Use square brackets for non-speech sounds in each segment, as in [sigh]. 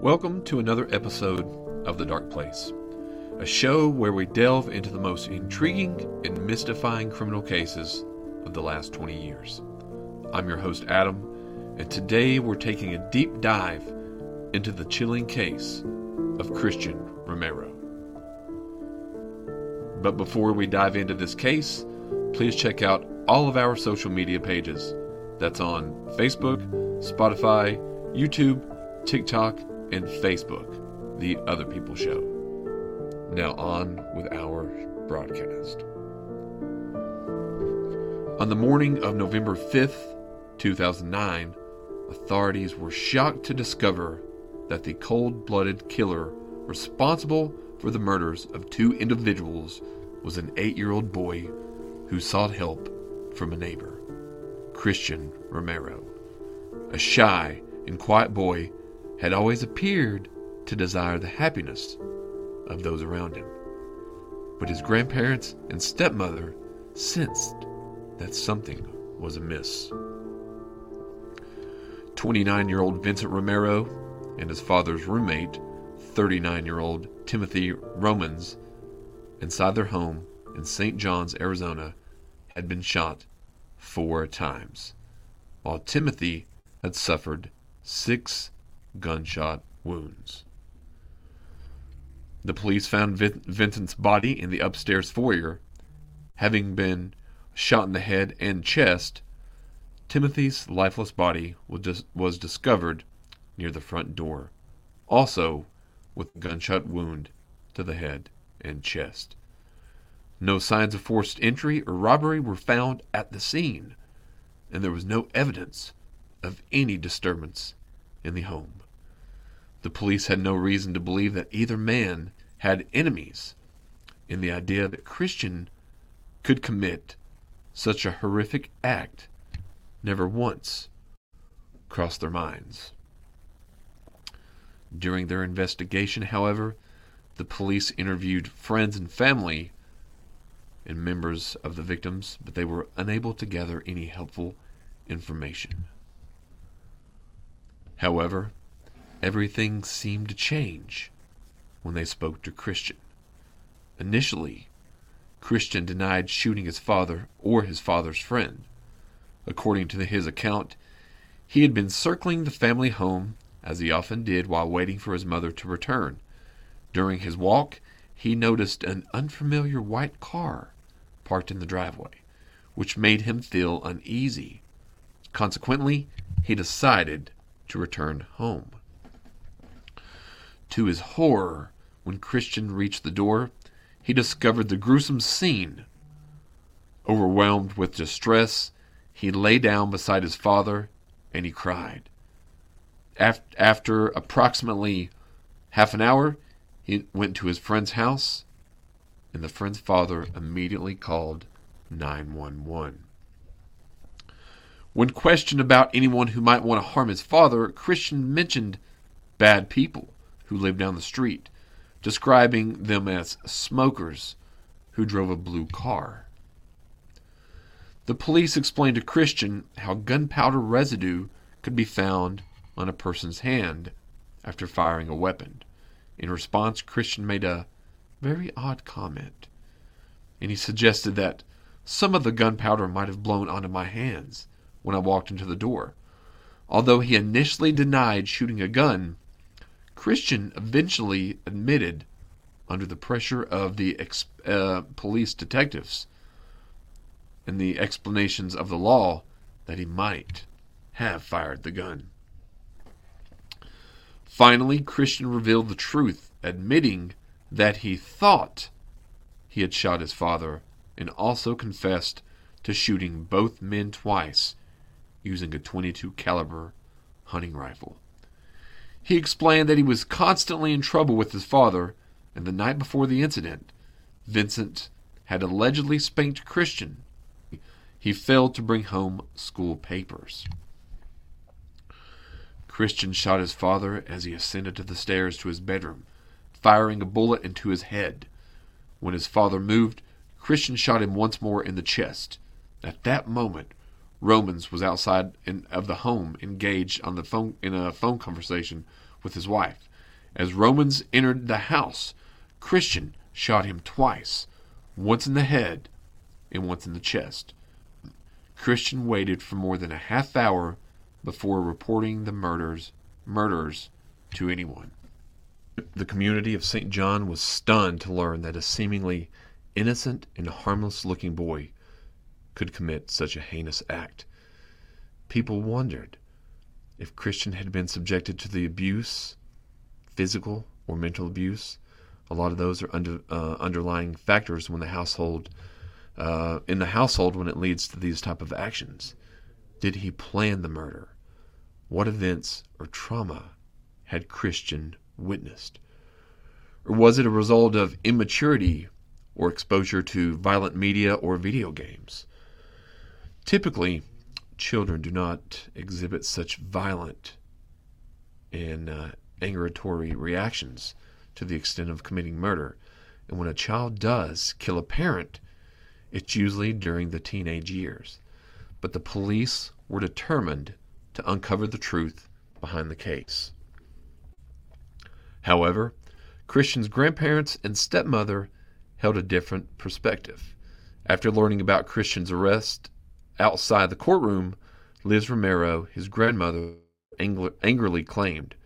Welcome to another episode of The Dark Place, a show where we delve into the most intriguing and mystifying criminal cases of the last 20 years. I'm your host, Adam, and today we're taking a deep dive into the chilling case of Christian Romero. But before we dive into this case, please check out all of our social media pages. That's on Facebook, Spotify, YouTube, TikTok, and Facebook, The Other People Show. Now on with our broadcast. On the morning of November 5th, 2009, authorities were shocked to discover that the cold blooded killer responsible for the murders of two individuals was an eight year old boy who sought help from a neighbor, Christian Romero. A shy and quiet boy had always appeared to desire the happiness of those around him. But his grandparents and stepmother sensed that something was amiss. 29 year old Vincent Romero and his father's roommate, 39 year old Timothy Romans, inside their home in St. John's, Arizona, had been shot four times, while Timothy had suffered six gunshot wounds. The police found Vin- Vincent's body in the upstairs foyer. Having been shot in the head and chest, Timothy's lifeless body was, dis- was discovered near the front door, also with a gunshot wound to the head and chest. No signs of forced entry or robbery were found at the scene, and there was no evidence of any disturbance in the home. The police had no reason to believe that either man had enemies, and the idea that Christian could commit such a horrific act never once crossed their minds. During their investigation, however, the police interviewed friends and family and members of the victims, but they were unable to gather any helpful information. However, everything seemed to change when they spoke to Christian. Initially, Christian denied shooting his father or his father's friend. According to his account, he had been circling the family home, as he often did while waiting for his mother to return. During his walk, he noticed an unfamiliar white car parked in the driveway, which made him feel uneasy. Consequently, he decided to return home. To his horror, when Christian reached the door, he discovered the gruesome scene. Overwhelmed with distress, he lay down beside his father and he cried. After approximately half an hour, he went to his friend's house, and the friend's father immediately called 911. When questioned about anyone who might want to harm his father, Christian mentioned bad people who lived down the street, describing them as smokers who drove a blue car. The police explained to Christian how gunpowder residue could be found on a person's hand after firing a weapon. In response, Christian made a very odd comment, and he suggested that some of the gunpowder might have blown onto my hands when I walked into the door. Although he initially denied shooting a gun, Christian eventually admitted, under the pressure of the ex- uh, police detectives and the explanations of the law, that he might have fired the gun. Finally, Christian revealed the truth, admitting that he thought he had shot his father and also confessed to shooting both men twice using a 22 caliber hunting rifle. He explained that he was constantly in trouble with his father, and the night before the incident, Vincent had allegedly spanked Christian. He failed to bring home school papers. Christian shot his father as he ascended to the stairs to his bedroom, firing a bullet into his head. When his father moved, Christian shot him once more in the chest. At that moment, Romans was outside in, of the home, engaged on the phone in a phone conversation with his wife. As Romans entered the house, Christian shot him twice, once in the head and once in the chest. Christian waited for more than a half hour before reporting the murders murders to anyone. The community of St. John was stunned to learn that a seemingly innocent and harmless looking boy could commit such a heinous act. People wondered if Christian had been subjected to the abuse, physical or mental abuse. A lot of those are under, uh, underlying factors when the household, uh, in the household, when it leads to these type of actions. Did he plan the murder? What events or trauma had Christian witnessed? Or was it a result of immaturity or exposure to violent media or video games? Typically, children do not exhibit such violent and uh, reactions to the extent of committing murder. And when a child does kill a parent, it's usually during the teenage years. But the police were determined to uncover the truth behind the case. However, Christian's grandparents and stepmother held a different perspective. After learning about Christian's arrest outside the courtroom, Liz Romero, his grandmother, angrily claimed,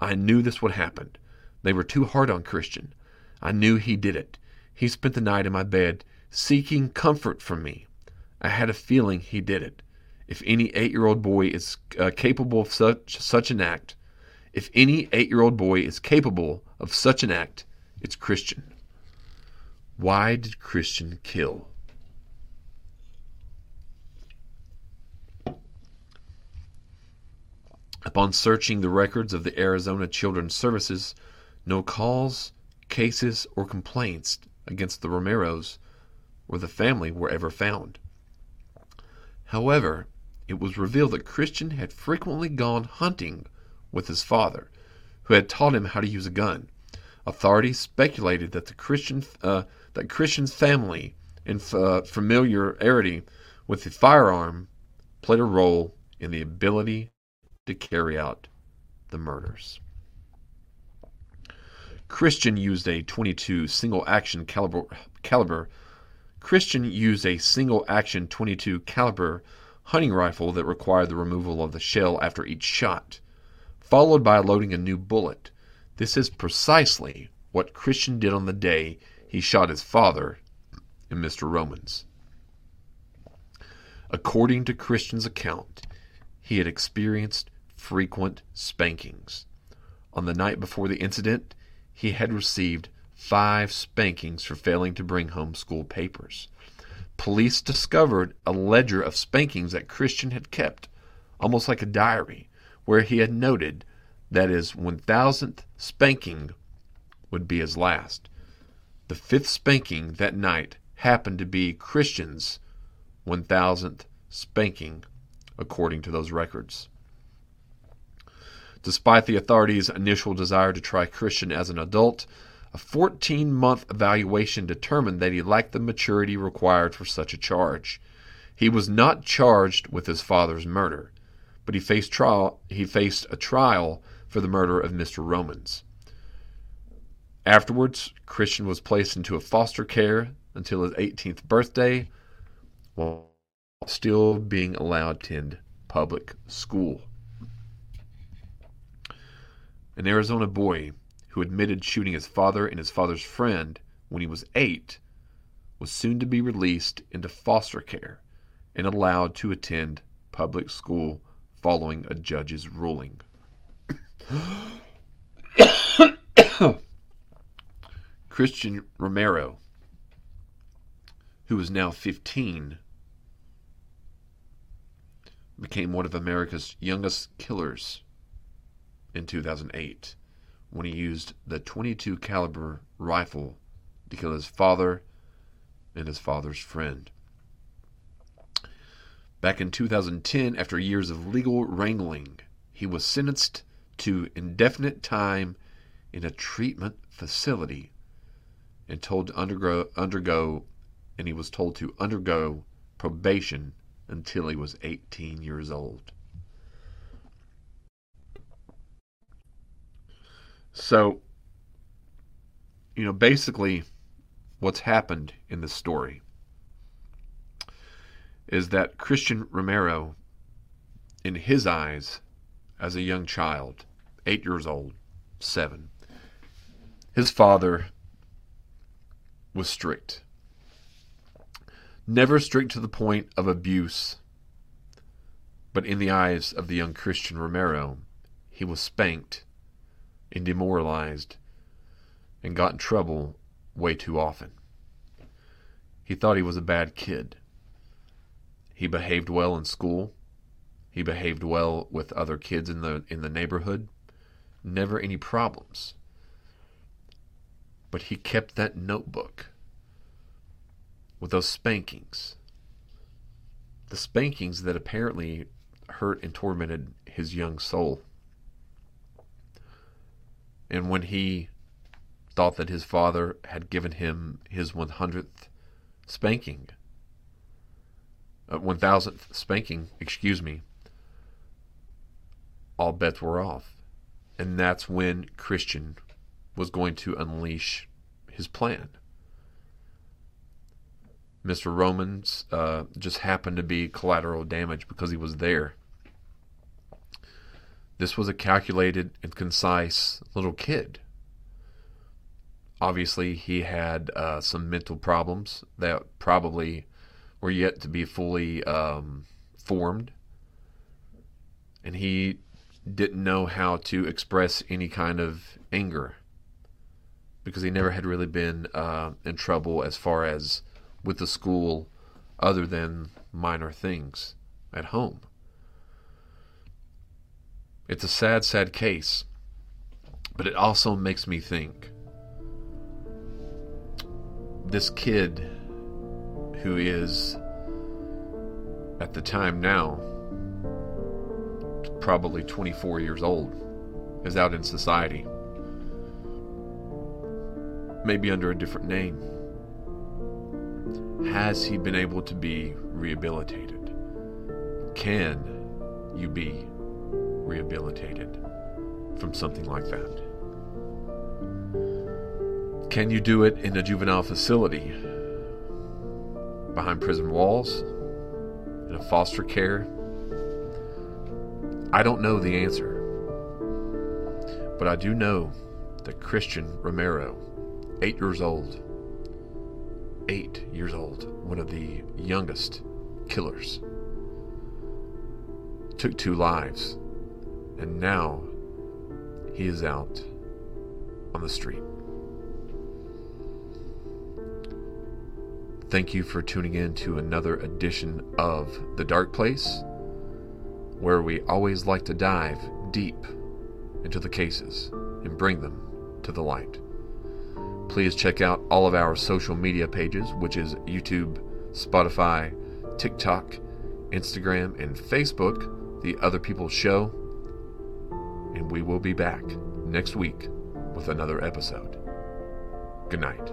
I knew this would happen. They were too hard on Christian. I knew he did it. He spent the night in my bed seeking comfort from me. I had a feeling he did it. If any eight year old boy is uh, capable of such, such an act, if any eight year old boy is capable of such an act, it's Christian. Why did Christian kill? Upon searching the records of the Arizona Children's Services, no calls, cases, or complaints against the Romeros or the family were ever found. However, it was revealed that Christian had frequently gone hunting with his father, who had taught him how to use a gun. Authorities speculated that the Christian uh, that Christian's family and uh, familiarity with the firearm played a role in the ability to carry out the murders. Christian used a 22 single action caliber, caliber Christian used a single action 22 caliber hunting rifle that required the removal of the shell after each shot, followed by loading a new bullet. This is precisely what Christian did on the day he shot his father and Mr. Romans. According to Christian's account, he had experienced frequent spankings. On the night before the incident, he had received five spankings for failing to bring home school papers. Police discovered a ledger of spankings that Christian had kept, almost like a diary, where he had noted that his 1000th spanking would be his last. The fifth spanking that night happened to be Christian's 1000th spanking, according to those records. Despite the authorities' initial desire to try Christian as an adult, a 14 month evaluation determined that he lacked the maturity required for such a charge. He was not charged with his father's murder, but he faced trial he faced a trial for the murder of Mr. Romans. Afterwards, Christian was placed into a foster care until his 18th birthday while still being allowed to attend public school. An Arizona boy who admitted shooting his father and his father's friend when he was eight was soon to be released into foster care and allowed to attend public school following a judge's ruling. [coughs] Christian Romero, who is now 15, became one of America's youngest killers in 2008 when he used the 22 caliber rifle to kill his father and his father's friend. Back in 2010, after years of legal wrangling, he was sentenced to indefinite time in a treatment facility and told to undergo undergo and he was told to undergo probation until he was 18 years old. So, you know, basically, what's happened in this story is that Christian Romero, in his eyes, as a young child, eight years old, seven, his father was strict. Never strict to the point of abuse, but in the eyes of the young Christian Romero, he was spanked and demoralized and got in trouble way too often. He thought he was a bad kid. He behaved well in school. He behaved well with other kids in the in the neighborhood. Never any problems. But he kept that notebook with those spankings. The spankings that apparently hurt and tormented his young soul. And when he thought that his father had given him his 100th spanking, uh, 1000th spanking, excuse me, all bets were off. And that's when Christian was going to unleash his plan. Mr. Romans uh, just happened to be collateral damage because he was there. This was a calculated and concise little kid. Obviously, he had uh, some mental problems that probably were yet to be fully um, formed. And he didn't know how to express any kind of anger because he never had really been uh, in trouble as far as with the school other than minor things at home. It's a sad, sad case, but it also makes me think this kid who is at the time now probably 24 years old is out in society. Maybe under a different name. Has he been able to be rehabilitated? Can you be rehabilitated from something like that? Can you do it in a juvenile facility? Behind prison walls? In a foster care? I don't know the answer. But I do know that Christian Romero, eight years old, eight years old, one of the youngest killers, took two lives, and now he is out on the street. Thank you for tuning in to another edition of The Dark Place, where we always like to dive deep into the cases and bring them to the light. Please check out all of our social media pages, which is YouTube, Spotify, TikTok, Instagram, and Facebook, The Other People Show. And we will be back next week with another episode. Good night.